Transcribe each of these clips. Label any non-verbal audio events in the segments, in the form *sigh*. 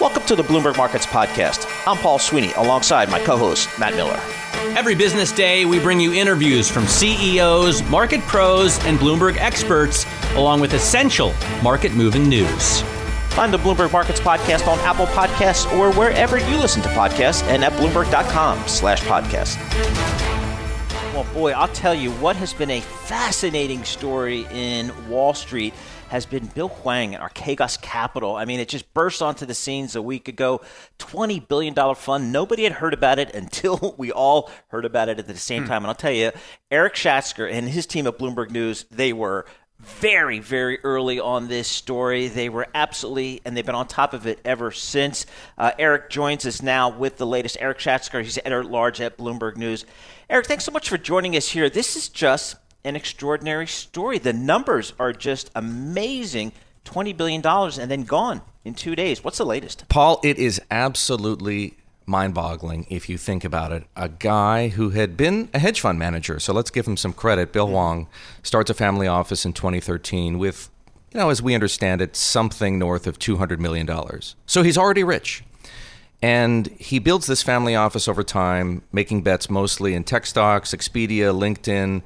Welcome to the Bloomberg Markets Podcast. I'm Paul Sweeney alongside my co host, Matt Miller. Every business day, we bring you interviews from CEOs, market pros, and Bloomberg experts, along with essential market moving news. Find the Bloomberg Markets Podcast on Apple Podcasts or wherever you listen to podcasts and at Bloomberg.com slash podcast. Well, boy, I'll tell you what has been a fascinating story in Wall Street has been Bill Hwang and Archegos Capital. I mean, it just burst onto the scenes a week ago. $20 billion fund. Nobody had heard about it *laughs* until we all heard about it at the same hmm. time. And I'll tell you, Eric Schatzker and his team at Bloomberg News, they were very, very early on this story. They were absolutely, and they've been on top of it ever since. Uh, Eric joins us now with the latest. Eric Schatzker, he's editor at large at Bloomberg News. Eric, thanks so much for joining us here. This is just an extraordinary story. The numbers are just amazing. $20 billion and then gone in two days. What's the latest? Paul, it is absolutely mind boggling if you think about it. A guy who had been a hedge fund manager, so let's give him some credit. Bill mm-hmm. Hwang starts a family office in 2013 with, you know, as we understand it, something north of $200 million. So he's already rich. And he builds this family office over time, making bets mostly in tech stocks, Expedia, LinkedIn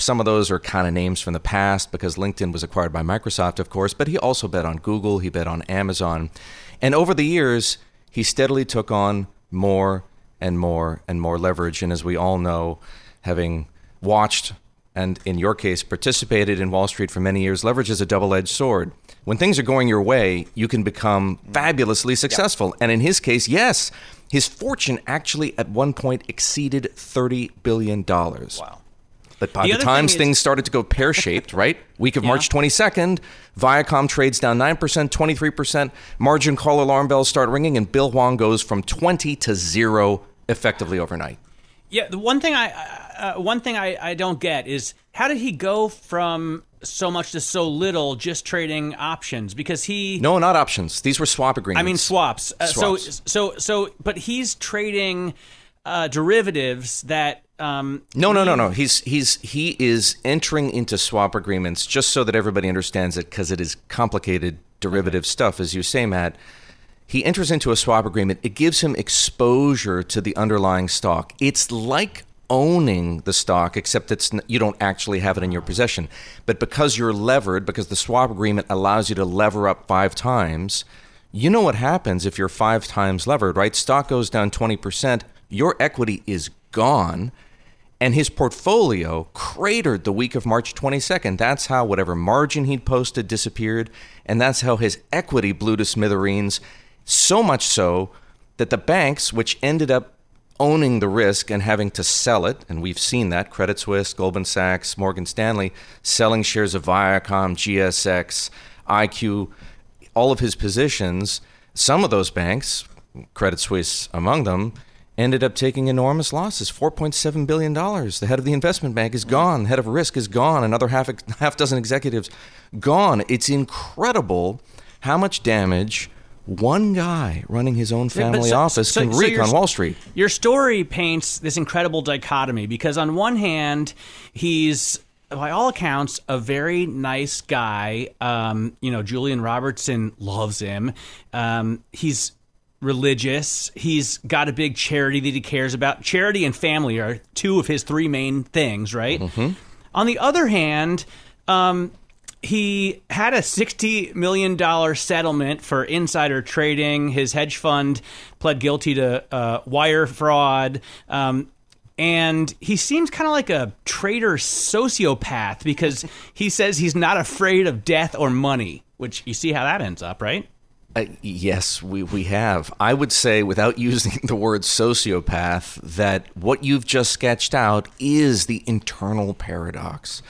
some of those are kind of names from the past because LinkedIn was acquired by Microsoft, of course, but he also bet on Google, he bet on Amazon. And over the years, he steadily took on more and more and more leverage. And as we all know, having watched and in your case participated in Wall Street for many years, leverage is a double edged sword. When things are going your way, you can become fabulously successful. And in his case, yes, his fortune actually at one point exceeded $30 billion. Wow. But by the, the time things started to go pear shaped, *laughs* right? Week of yeah. March 22nd, Viacom trades down 9%, 23%. Margin call alarm bells start ringing, and Bill Hwang goes from 20 to zero effectively overnight. Yeah, the one thing I uh, one thing I, I don't get is how did he go from so much to so little just trading options because he no not options these were swap agreements i mean swaps, uh, swaps. so so so but he's trading uh, derivatives that um, no, no, no, no. He's he's he is entering into swap agreements just so that everybody understands it because it is complicated derivative okay. stuff, as you say, Matt. He enters into a swap agreement. It gives him exposure to the underlying stock. It's like owning the stock, except it's you don't actually have it in your possession. But because you're levered, because the swap agreement allows you to lever up five times, you know what happens if you're five times levered, right? Stock goes down twenty percent, your equity is gone and his portfolio cratered the week of March 22nd. That's how whatever margin he'd posted disappeared, and that's how his equity blew to smithereens. So much so that the banks, which ended up owning the risk and having to sell it, and we've seen that Credit Suisse, Goldman Sachs, Morgan Stanley selling shares of Viacom, GSX, IQ, all of his positions. Some of those banks, Credit Suisse among them, ended up taking enormous losses $4.7 billion. The head of the investment bank is gone. The head of risk is gone. Another half, *laughs* half dozen executives gone. It's incredible how much damage one guy running his own family so, office so, can so wreak on Wall Street. Your story paints this incredible dichotomy because, on one hand, he's by all accounts, a very nice guy. Um, you know, Julian Robertson loves him. Um, he's religious. He's got a big charity that he cares about. Charity and family are two of his three main things, right? Mm-hmm. On the other hand, um, he had a $60 million settlement for insider trading. His hedge fund pled guilty to uh, wire fraud. Um, and he seems kind of like a traitor sociopath because he says he's not afraid of death or money, which you see how that ends up, right? Uh, yes, we, we have. I would say, without *laughs* using the word sociopath, that what you've just sketched out is the internal paradox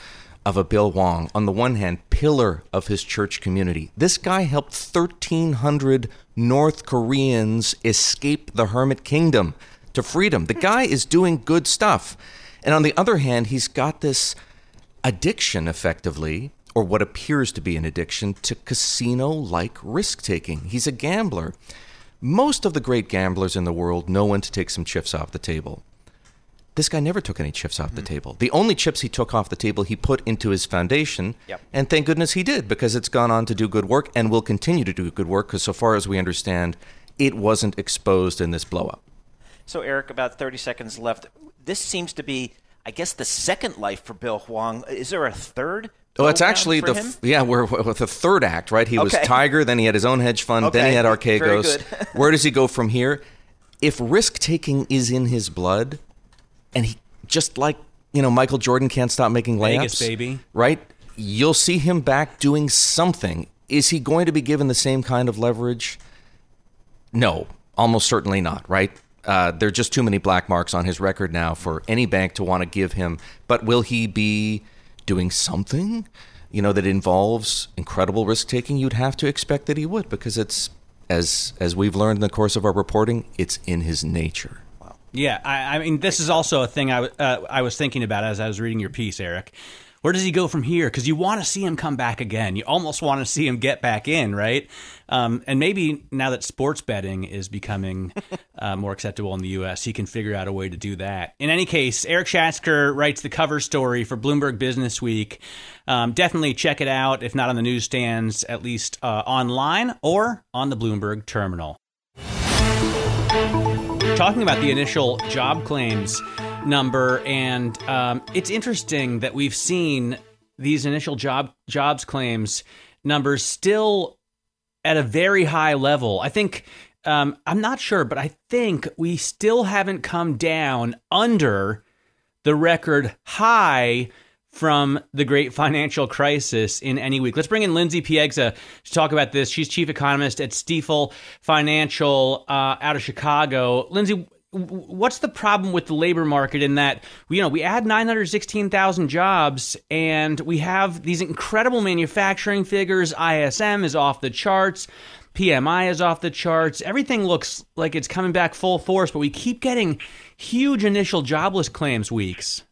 of a Bill Hwang. On the one hand, pillar of his church community. This guy helped 1,300 North Koreans escape the hermit kingdom to freedom. The guy is doing good stuff. And on the other hand, he's got this addiction, effectively, or what appears to be an addiction to casino like risk taking. He's a gambler. Most of the great gamblers in the world know when to take some chips off the table. This guy never took any chips off the mm-hmm. table. The only chips he took off the table, he put into his foundation. Yep. And thank goodness he did because it's gone on to do good work and will continue to do good work because, so far as we understand, it wasn't exposed in this blowup. So, Eric, about 30 seconds left. This seems to be, I guess, the second life for Bill Hwang. Is there a third? Oh, it's actually the him? f- yeah. We're with the third act, right? He was Tiger, then he had his own hedge fund, then he had *laughs* very Archegos. *laughs* *laughs* Where does he go from here? If risk taking is in his blood, and he just like you know Michael Jordan can't stop making layups, Vegas, baby. right? You'll see him back doing something. Is he going to be given the same kind of leverage? No, almost certainly not, right? Uh, there are just too many black marks on his record now for any bank to want to give him. But will he be doing something, you know, that involves incredible risk taking? You'd have to expect that he would, because it's as as we've learned in the course of our reporting, it's in his nature. Yeah, I, I mean, this is also a thing I, uh, I was thinking about as I was reading your piece, Eric. Where does he go from here? Because you want to see him come back again. You almost want to see him get back in, right? Um, and maybe now that sports betting is becoming *laughs* uh, more acceptable in the U.S., he can figure out a way to do that. In any case, Eric Schatzker writes the cover story for Bloomberg Business Week. Um, definitely check it out, if not on the newsstands, at least uh, online or on the Bloomberg terminal talking about the initial job claims number, and um, it's interesting that we've seen these initial job jobs claims numbers still at a very high level. I think um, I'm not sure, but I think we still haven't come down under the record high from the great financial crisis in any week. Let's bring in Lindsey Piegza to talk about this. She's chief economist at Stifel Financial uh, out of Chicago. Lindsey, what's the problem with the labor market in that you know we add 916,000 jobs and we have these incredible manufacturing figures. ISM is off the charts. PMI is off the charts. Everything looks like it's coming back full force, but we keep getting huge initial jobless claims weeks.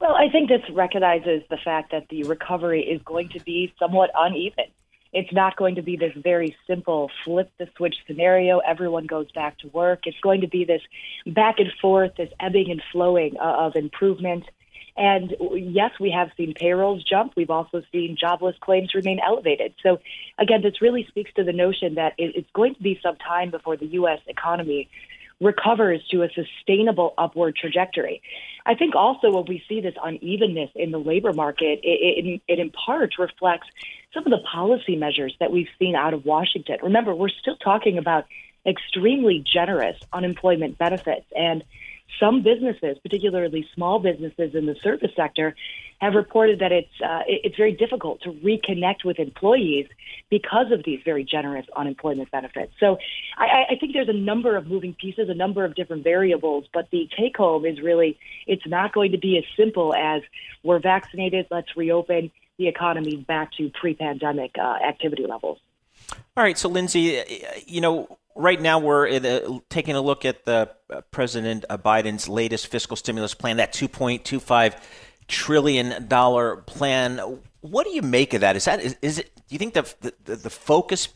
Well, I think this recognizes the fact that the recovery is going to be somewhat uneven. It's not going to be this very simple flip the switch scenario. Everyone goes back to work. It's going to be this back and forth, this ebbing and flowing uh, of improvement. And yes, we have seen payrolls jump. We've also seen jobless claims remain elevated. So, again, this really speaks to the notion that it's going to be some time before the U.S. economy recovers to a sustainable upward trajectory. I think also when we see this unevenness in the labor market, it, it, it in part reflects some of the policy measures that we've seen out of Washington. Remember, we're still talking about extremely generous unemployment benefits and some businesses, particularly small businesses in the service sector, have reported that it's uh, it's very difficult to reconnect with employees because of these very generous unemployment benefits. So I, I- think there's a number of moving pieces, a number of different variables, but the take home is really it's not going to be as simple as we're vaccinated, let's reopen the economy back to pre-pandemic uh, activity levels. All right, so Lindsey, uh, you know, right now we're taking a look at the uh, President Biden's latest fiscal stimulus plan, that 2.25 trillion dollar plan. What do you make of that? Is that is, is it? Do you think the, the the focus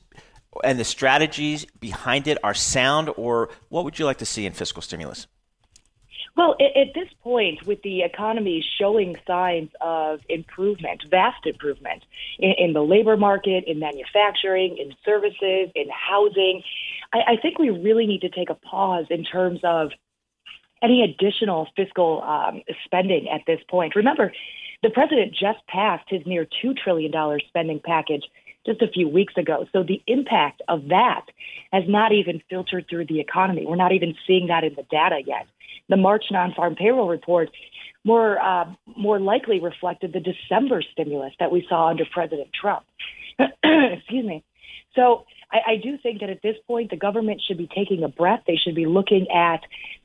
and the strategies behind it are sound, or what would you like to see in fiscal stimulus? Well, at, at this point, with the economy showing signs of improvement, vast improvement in, in the labor market, in manufacturing, in services, in housing, I, I think we really need to take a pause in terms of any additional fiscal um, spending at this point. Remember, the president just passed his near $2 trillion spending package just a few weeks ago. So the impact of that has not even filtered through the economy. We're not even seeing that in the data yet. The March non-farm payroll report more uh, more likely reflected the December stimulus that we saw under President Trump. *clears throat* Excuse me. So I, I do think that at this point, the government should be taking a breath. They should be looking at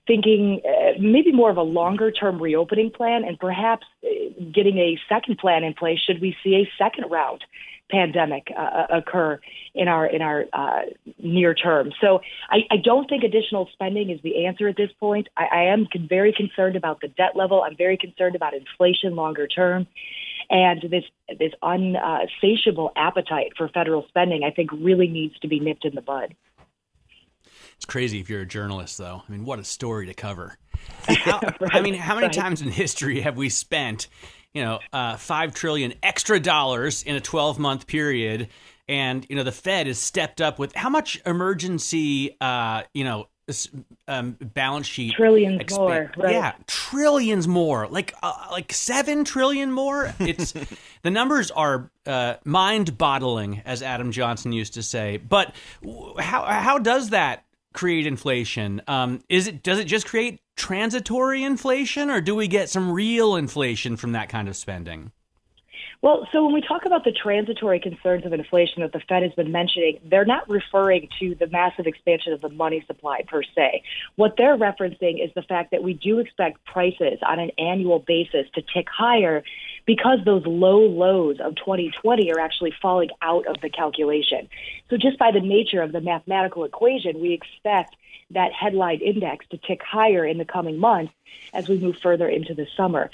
thinking uh, maybe more of a longer term reopening plan and perhaps uh, getting a second plan in place should we see a second round pandemic uh, occur in our in our uh, near term. So I, I don't think additional spending is the answer at this point. I, I am con- very concerned about the debt level. I'm very concerned about inflation longer term, and this this unsatiable appetite for federal spending. I think really needs to be nipped in the bud. It's crazy if you're a journalist, though. I mean, what a story to cover. *laughs* How, right, I mean, how many right. times in history have we spent, you know, uh, five trillion extra dollars in a 12 month period? And you know, the Fed has stepped up with how much emergency, uh, you know, um, balance sheet trillions exp- more right? yeah trillions more like uh, like 7 trillion more it's *laughs* the numbers are uh, mind boggling as adam johnson used to say but how how does that create inflation um, is it does it just create transitory inflation or do we get some real inflation from that kind of spending well, so when we talk about the transitory concerns of inflation that the Fed has been mentioning, they're not referring to the massive expansion of the money supply per se. What they're referencing is the fact that we do expect prices on an annual basis to tick higher because those low lows of 2020 are actually falling out of the calculation. So just by the nature of the mathematical equation, we expect that headline index to tick higher in the coming months as we move further into the summer.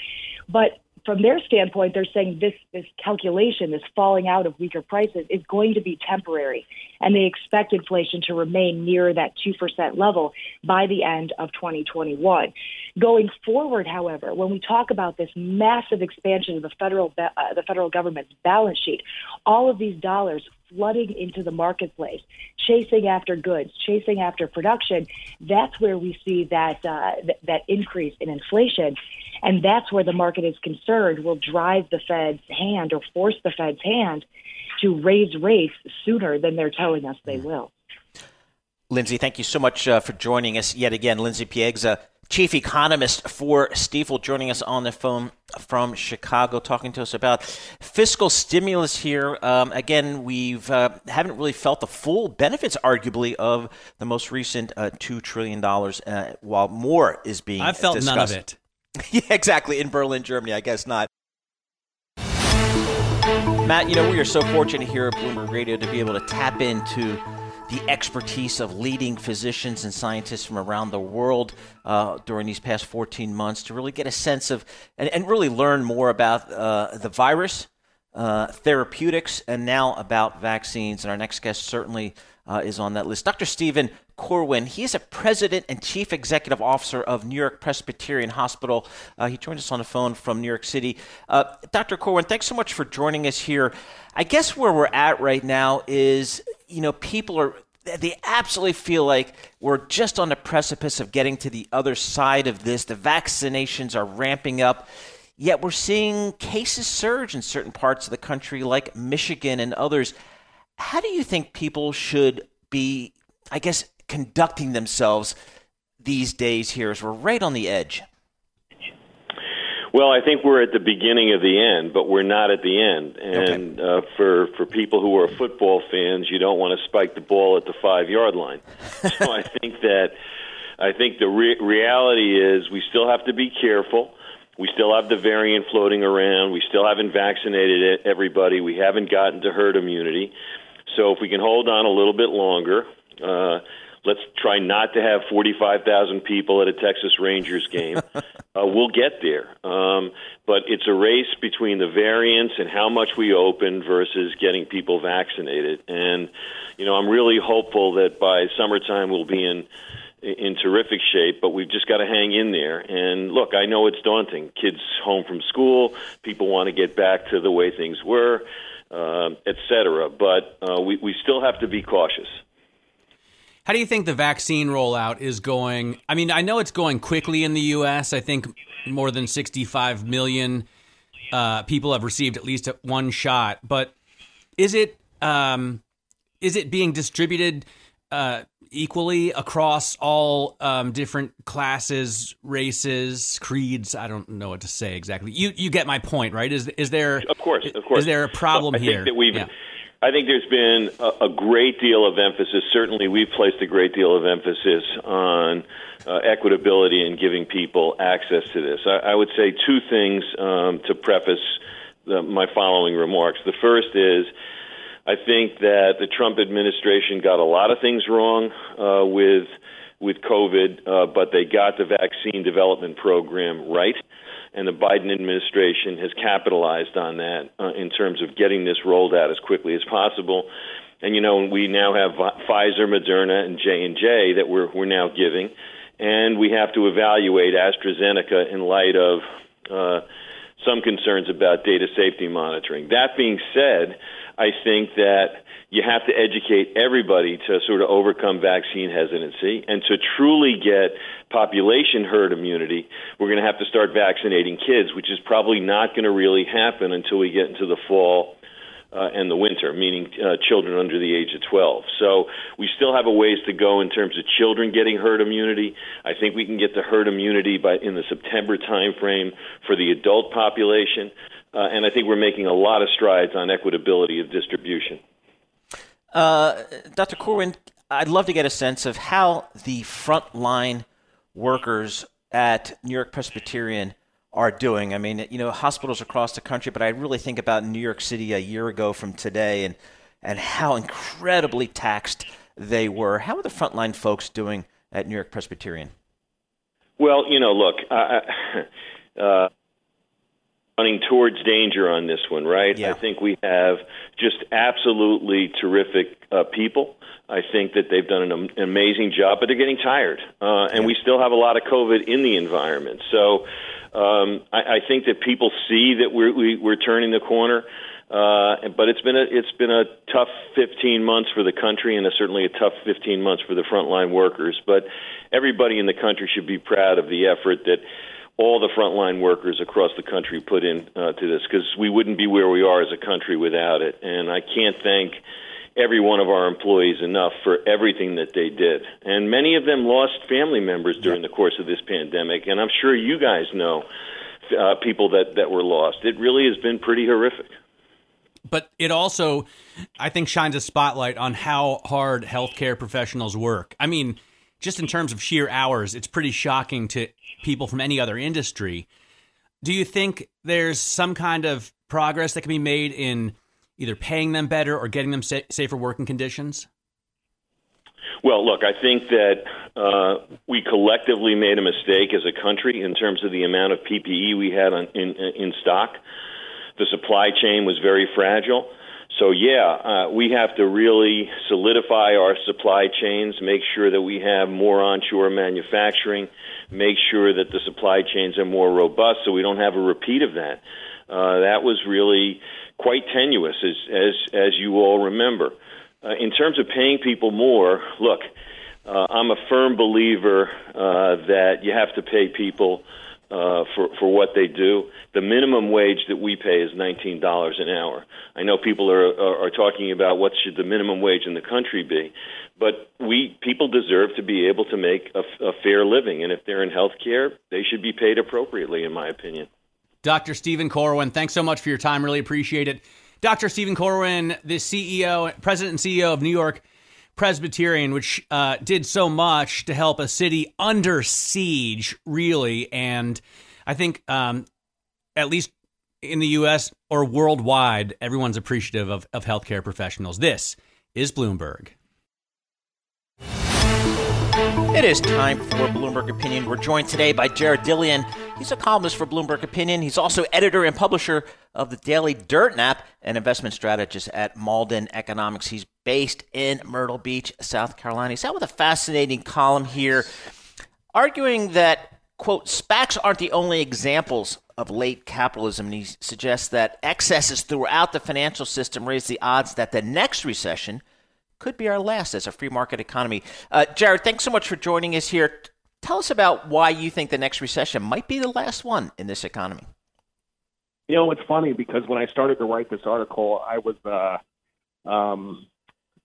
But from their standpoint, they're saying this this calculation, this falling out of weaker prices, is going to be temporary, and they expect inflation to remain near that two percent level by the end of 2021. Going forward, however, when we talk about this massive expansion of the federal uh, the federal government's balance sheet, all of these dollars flooding into the marketplace, chasing after goods, chasing after production, that's where we see that uh, th- that increase in inflation, and that's where the market is concerned will drive the Fed's hand or force the Fed's hand to raise rates sooner than they're telling us they will. Lindsey, thank you so much uh, for joining us yet again. Lindsey Piegza chief economist for Stifel, joining us on the phone from Chicago, talking to us about fiscal stimulus here. Um, again, we've uh, haven't really felt the full benefits, arguably, of the most recent uh, two trillion dollars, uh, while more is being. I felt discussed. none of it. *laughs* yeah, exactly. In Berlin, Germany, I guess not. Matt, you know, we are so fortunate here at Bloomberg Radio to be able to tap into the expertise of leading physicians and scientists from around the world uh, during these past 14 months to really get a sense of and, and really learn more about uh, the virus, uh, therapeutics, and now about vaccines. And our next guest certainly uh, is on that list. Dr. Steven Corwin, he is a president and chief executive officer of New York Presbyterian Hospital. Uh, he joined us on the phone from New York City. Uh, Dr. Corwin, thanks so much for joining us here. I guess where we're at right now is you know, people are they absolutely feel like we're just on the precipice of getting to the other side of this. The vaccinations are ramping up. Yet we're seeing cases surge in certain parts of the country, like Michigan and others. How do you think people should be, I guess, conducting themselves these days here as we're right on the edge? Well, I think we're at the beginning of the end, but we're not at the end. And okay. uh, for for people who are football fans, you don't want to spike the ball at the five yard line. *laughs* so I think that I think the re- reality is we still have to be careful. We still have the variant floating around. We still haven't vaccinated everybody. We haven't gotten to herd immunity. So if we can hold on a little bit longer. Uh, Let's try not to have 45,000 people at a Texas Rangers game. *laughs* uh, we'll get there. Um, but it's a race between the variants and how much we open versus getting people vaccinated. And, you know, I'm really hopeful that by summertime we'll be in in terrific shape, but we've just got to hang in there. And look, I know it's daunting. Kids home from school, people want to get back to the way things were, uh, et cetera. But uh, we, we still have to be cautious. How do you think the vaccine rollout is going? I mean, I know it's going quickly in the U.S. I think more than 65 million uh, people have received at least one shot. But is it um, is it being distributed uh, equally across all um, different classes, races, creeds? I don't know what to say exactly. You you get my point, right? Is is there of course of course is there a problem well, I here? that we've yeah. I think there's been a, a, great deal of emphasis. Certainly, we've placed a great deal of emphasis on uh, equitability and giving people access to this. I, I would say two things um, to preface the, my following remarks. The first is I think that the Trump administration got a lot of things wrong uh, with with COVID, uh, but they got the vaccine development program right and the Biden administration has capitalized on that uh, in terms of getting this rolled out as quickly as possible. and you know we now have Pfizer, Moderna, and J and J that we're we're now giving, and we have to evaluate AstraZeneca in light of uh, some concerns about data safety monitoring. That being said, I think that you have to educate everybody to sort of overcome vaccine hesitancy and to truly get population herd immunity. We're going to have to start vaccinating kids, which is probably not going to really happen until we get into the fall uh, and the winter, meaning uh, children under the age of 12. So we still have a ways to go in terms of children getting herd immunity. I think we can get to herd immunity by in the September timeframe for the adult population, uh, and I think we're making a lot of strides on equitability of distribution. Uh, Dr. Corwin, I'd love to get a sense of how the frontline workers at New York Presbyterian are doing. I mean, you know, hospitals across the country, but I really think about New York City a year ago from today and, and how incredibly taxed they were. How are the frontline folks doing at New York Presbyterian? Well, you know, look, *laughs* uh, uh, running towards danger on this one, right? Yeah. I think we have just absolutely terrific uh, people. I think that they've done an, an amazing job, but they're getting tired, uh, and we still have a lot of COVID in the environment. So um, I, I think that people see that we're we, we're turning the corner. Uh, but it's been a it's been a tough 15 months for the country, and a, certainly a tough 15 months for the frontline workers. But everybody in the country should be proud of the effort that all the frontline workers across the country put in uh, to this, because we wouldn't be where we are as a country without it. And I can't thank every one of our employees enough for everything that they did. And many of them lost family members during the course of this pandemic, and I'm sure you guys know uh, people that, that were lost. It really has been pretty horrific. But it also, I think, shines a spotlight on how hard healthcare professionals work. I mean, just in terms of sheer hours, it's pretty shocking to people from any other industry. Do you think there's some kind of progress that can be made in either paying them better or getting them sa- safer working conditions? Well, look, I think that uh, we collectively made a mistake as a country in terms of the amount of PPE we had on, in, in stock. The supply chain was very fragile. So, yeah, uh, we have to really solidify our supply chains, make sure that we have more onshore manufacturing, make sure that the supply chains are more robust so we don't have a repeat of that. Uh, that was really quite tenuous, as, as, as you all remember. Uh, in terms of paying people more, look, uh, I'm a firm believer uh, that you have to pay people uh, for for what they do. The minimum wage that we pay is nineteen dollars an hour. I know people are, are are talking about what should the minimum wage in the country be, but we people deserve to be able to make a, a fair living, and if they're in healthcare, they should be paid appropriately, in my opinion. Dr. Steven Corwin, thanks so much for your time. Really appreciate it. Dr. Steven Corwin, the CEO, President and CEO of New York Presbyterian, which uh, did so much to help a city under siege, really. And I think, um, at least in the U.S. or worldwide, everyone's appreciative of, of healthcare professionals. This is Bloomberg. It is time for Bloomberg Opinion. We're joined today by Jared Dillian. He's a columnist for Bloomberg Opinion. He's also editor and publisher of the Daily Dirtnap and investment strategist at Mauldin Economics. He's based in Myrtle Beach, South Carolina. He's out with a fascinating column here, arguing that, quote, SPACs aren't the only examples of late capitalism. And he suggests that excesses throughout the financial system raise the odds that the next recession – could be our last as a free market economy. Uh, Jared, thanks so much for joining us here. Tell us about why you think the next recession might be the last one in this economy. You know, it's funny because when I started to write this article, I was, uh, um,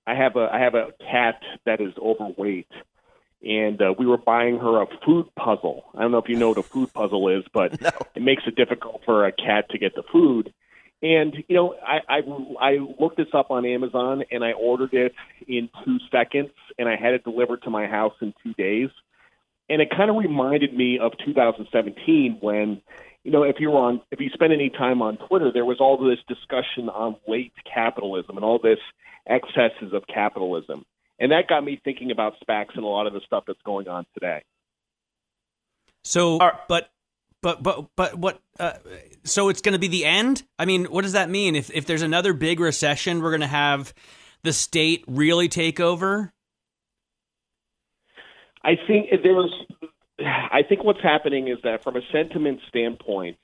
I have a, I have a cat that is overweight, and uh, we were buying her a food puzzle. I don't know if you know what a food puzzle is, but *laughs* no. it makes it difficult for a cat to get the food. And you know, I, I I looked this up on Amazon and I ordered it in two seconds, and I had it delivered to my house in two days. And it kind of reminded me of 2017 when, you know, if you were on, if you spent any time on Twitter, there was all this discussion on late capitalism and all this excesses of capitalism, and that got me thinking about SPACs and a lot of the stuff that's going on today. So, but but but but what? Uh, so it's going to be the end. I mean, what does that mean? If if there's another big recession, we're going to have the state really take over? I think there's. I think what's happening is that from a sentiment standpoint,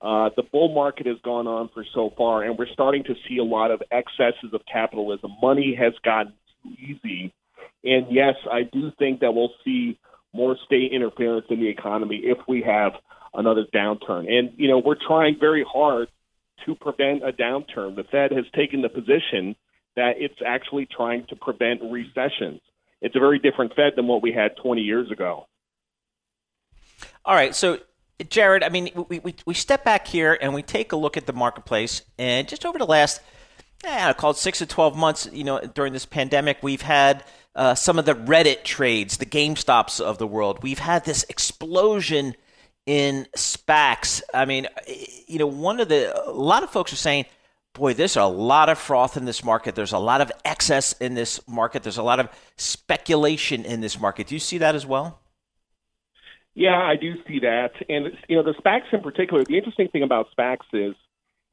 uh, the bull market has gone on for so far, and we're starting to see a lot of excesses of capitalism. Money has gotten too easy, and yes, I do think that we'll see more state interference in the economy if we have another downturn. And you know, we're trying very hard to prevent a downturn. The Fed has taken the position that it's actually trying to prevent recessions. It's a very different Fed than what we had 20 years ago. All right, so Jared, I mean, we, we, we step back here and we take a look at the marketplace, and just over the last, eh, I call it six to 12 months, you know, during this pandemic, we've had uh, some of the Reddit trades, the GameStops of the world. We've had this explosion in SPACs. I mean, you know, one of the, a lot of folks are saying, boy, there's a lot of froth in this market. There's a lot of excess in this market. There's a lot of speculation in this market. Do you see that as well? Yeah, I do see that. And, you know, the SPACs in particular, the interesting thing about SPACs is,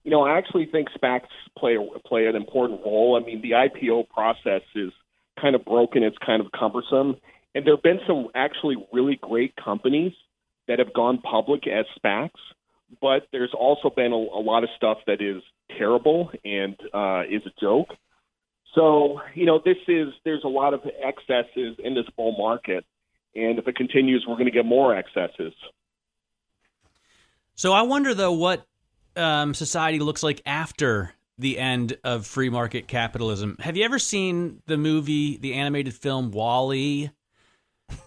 you know, I actually think SPACs play play an important role. I mean, the IPO process is kind of broken. It's kind of cumbersome. And there have been some actually really great companies that have gone public as SPACs, but there's also been a, a lot of stuff that is terrible and uh, is a joke. So, you know, this is, there's a lot of excesses in this bull market. And if it continues, we're going to get more excesses. So I wonder, though, what um, society looks like after the end of free market capitalism. Have you ever seen the movie, the animated film WALL-E?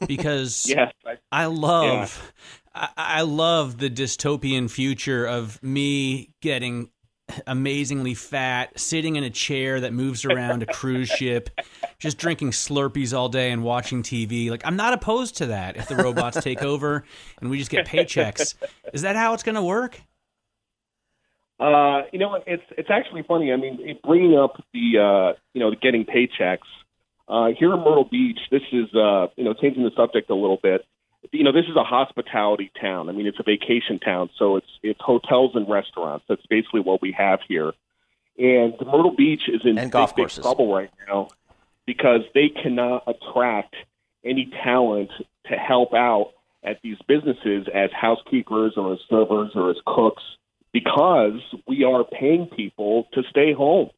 Because *laughs* yes, I, I love, yeah. I, I love the dystopian future of me getting amazingly fat, sitting in a chair that moves around a cruise ship, just drinking Slurpees all day and watching TV. Like I'm not opposed to that if the robots take over and we just get paychecks. Is that how it's going to work? Uh, you know, it's it's actually funny. I mean, bringing up the uh, you know getting paychecks uh, here in Myrtle Beach. This is uh, you know changing the subject a little bit you know, this is a hospitality town. I mean, it's a vacation town, so it's it's hotels and restaurants. That's basically what we have here. And Myrtle Beach is in big, big trouble right now because they cannot attract any talent to help out at these businesses as housekeepers or as servers or as cooks because we are paying people to stay home.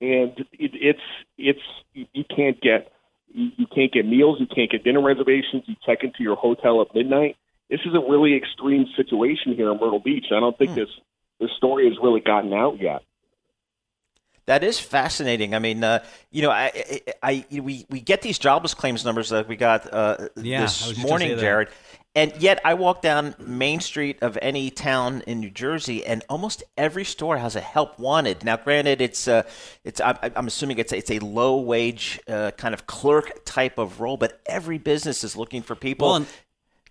And it, it's it's you can't get you, you can't get meals, you can't get dinner reservations, you check into your hotel at midnight. This is a really extreme situation here in Myrtle Beach. I don't think hmm. this this story has really gotten out yet. That is fascinating. I mean, uh, you know, I, I, I, we we get these jobless claims numbers that we got uh, yeah, this morning, Jared, and yet, I walk down Main Street of any town in New Jersey, and almost every store has a help wanted. Now, granted, it's uh, it's I'm, I'm assuming it's a, it's a low wage uh, kind of clerk type of role, but every business is looking for people. Well,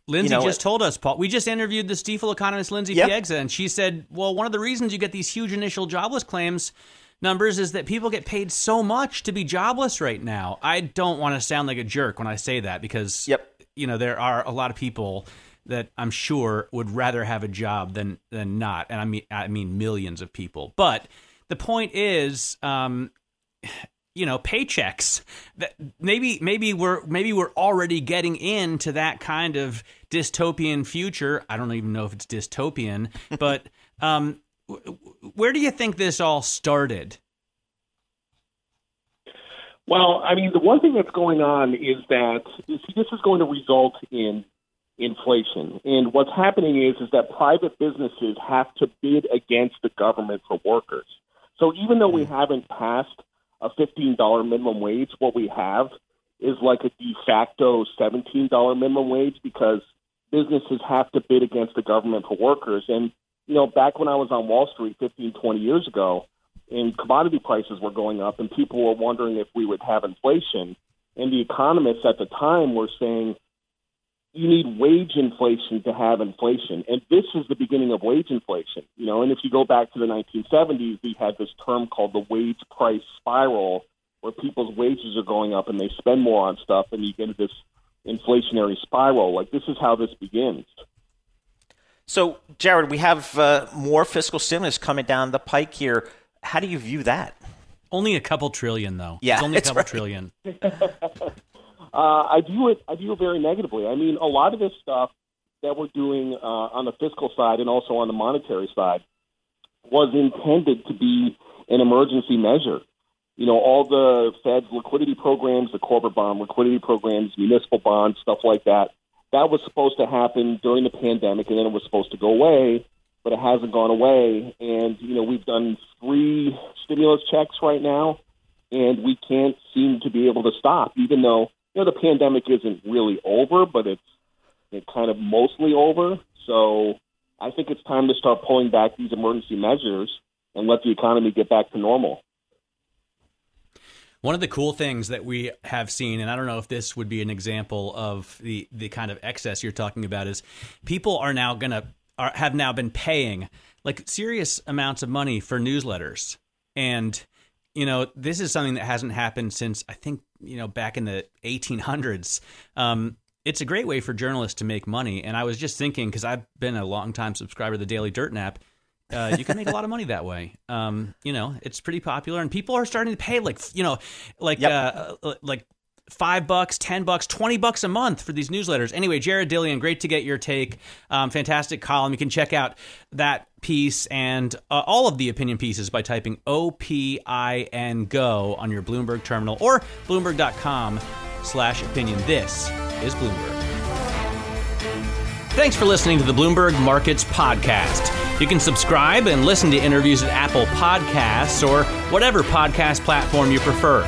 Lindsey you know, just told us, Paul. We just interviewed the Stifel economist Lindsey yep. Piegza, and she said, "Well, one of the reasons you get these huge initial jobless claims." numbers is that people get paid so much to be jobless right now. I don't want to sound like a jerk when I say that because yep you know there are a lot of people that I'm sure would rather have a job than than not, and I mean I mean millions of people. But the point is, um, you know, paychecks. That maybe maybe we're maybe we're already getting into that kind of dystopian future. I don't even know if it's dystopian, but *laughs* um, where do you think this all started? Well, I mean, the one thing that's going on is that see, this is going to result in inflation. And what's happening is is that private businesses have to bid against the government for workers. So even though we mm. haven't passed a $15 minimum wage, what we have is like a de facto $17 minimum wage because businesses have to bid against the government for workers. And, you know, back when I was on Wall Street 15, 20 years ago, and commodity prices were going up, and people were wondering if we would have inflation. And the economists at the time were saying, you need wage inflation to have inflation. And this is the beginning of wage inflation. You know, and if you go back to the 1970s, we had this term called the wage price spiral, where people's wages are going up and they spend more on stuff, and you get this inflationary spiral. Like this is how this begins. So, Jared, we have uh, more fiscal stimulus coming down the pike here how do you view that? Only a couple trillion, though. Yeah, it's only a couple right. trillion. *laughs* Uh, I view it. I view it very negatively. I mean, a lot of this stuff that we're doing uh, on the fiscal side and also on the monetary side was intended to be an emergency measure. You know, all the Fed's liquidity programs, the corporate bond liquidity programs, municipal bonds, stuff like that. That was supposed to happen during the pandemic, and then it was supposed to go away, but it hasn't gone away. And you know, we've done three stimulus checks right now, and we can't seem to be able to stop, even though you know the pandemic isn't really over, but it's it's kind of mostly over. So I think it's time to start pulling back these emergency measures and let the economy get back to normal. One of the cool things that we have seen, and I don't know if this would be an example of the the kind of excess you're talking about, is people are now gonna are, have now been paying like serious amounts of money for newsletters, and you know this is something that hasn't happened since I think you know back in the 1800s. Um, it's a great way for journalists to make money, and I was just thinking because I've been a long time subscriber to the Daily Dirtnap. Uh, you can make a lot of money that way. Um, you know, it's pretty popular, and people are starting to pay like you know, like uh, uh, like five bucks, ten bucks, twenty bucks a month for these newsletters. Anyway, Jared Dillian, great to get your take. Um, fantastic column. You can check out that piece and uh, all of the opinion pieces by typing OPIN Go on your Bloomberg terminal or Bloomberg.com/slash opinion. This is Bloomberg. Thanks for listening to the Bloomberg Markets Podcast. You can subscribe and listen to interviews at Apple Podcasts or whatever podcast platform you prefer.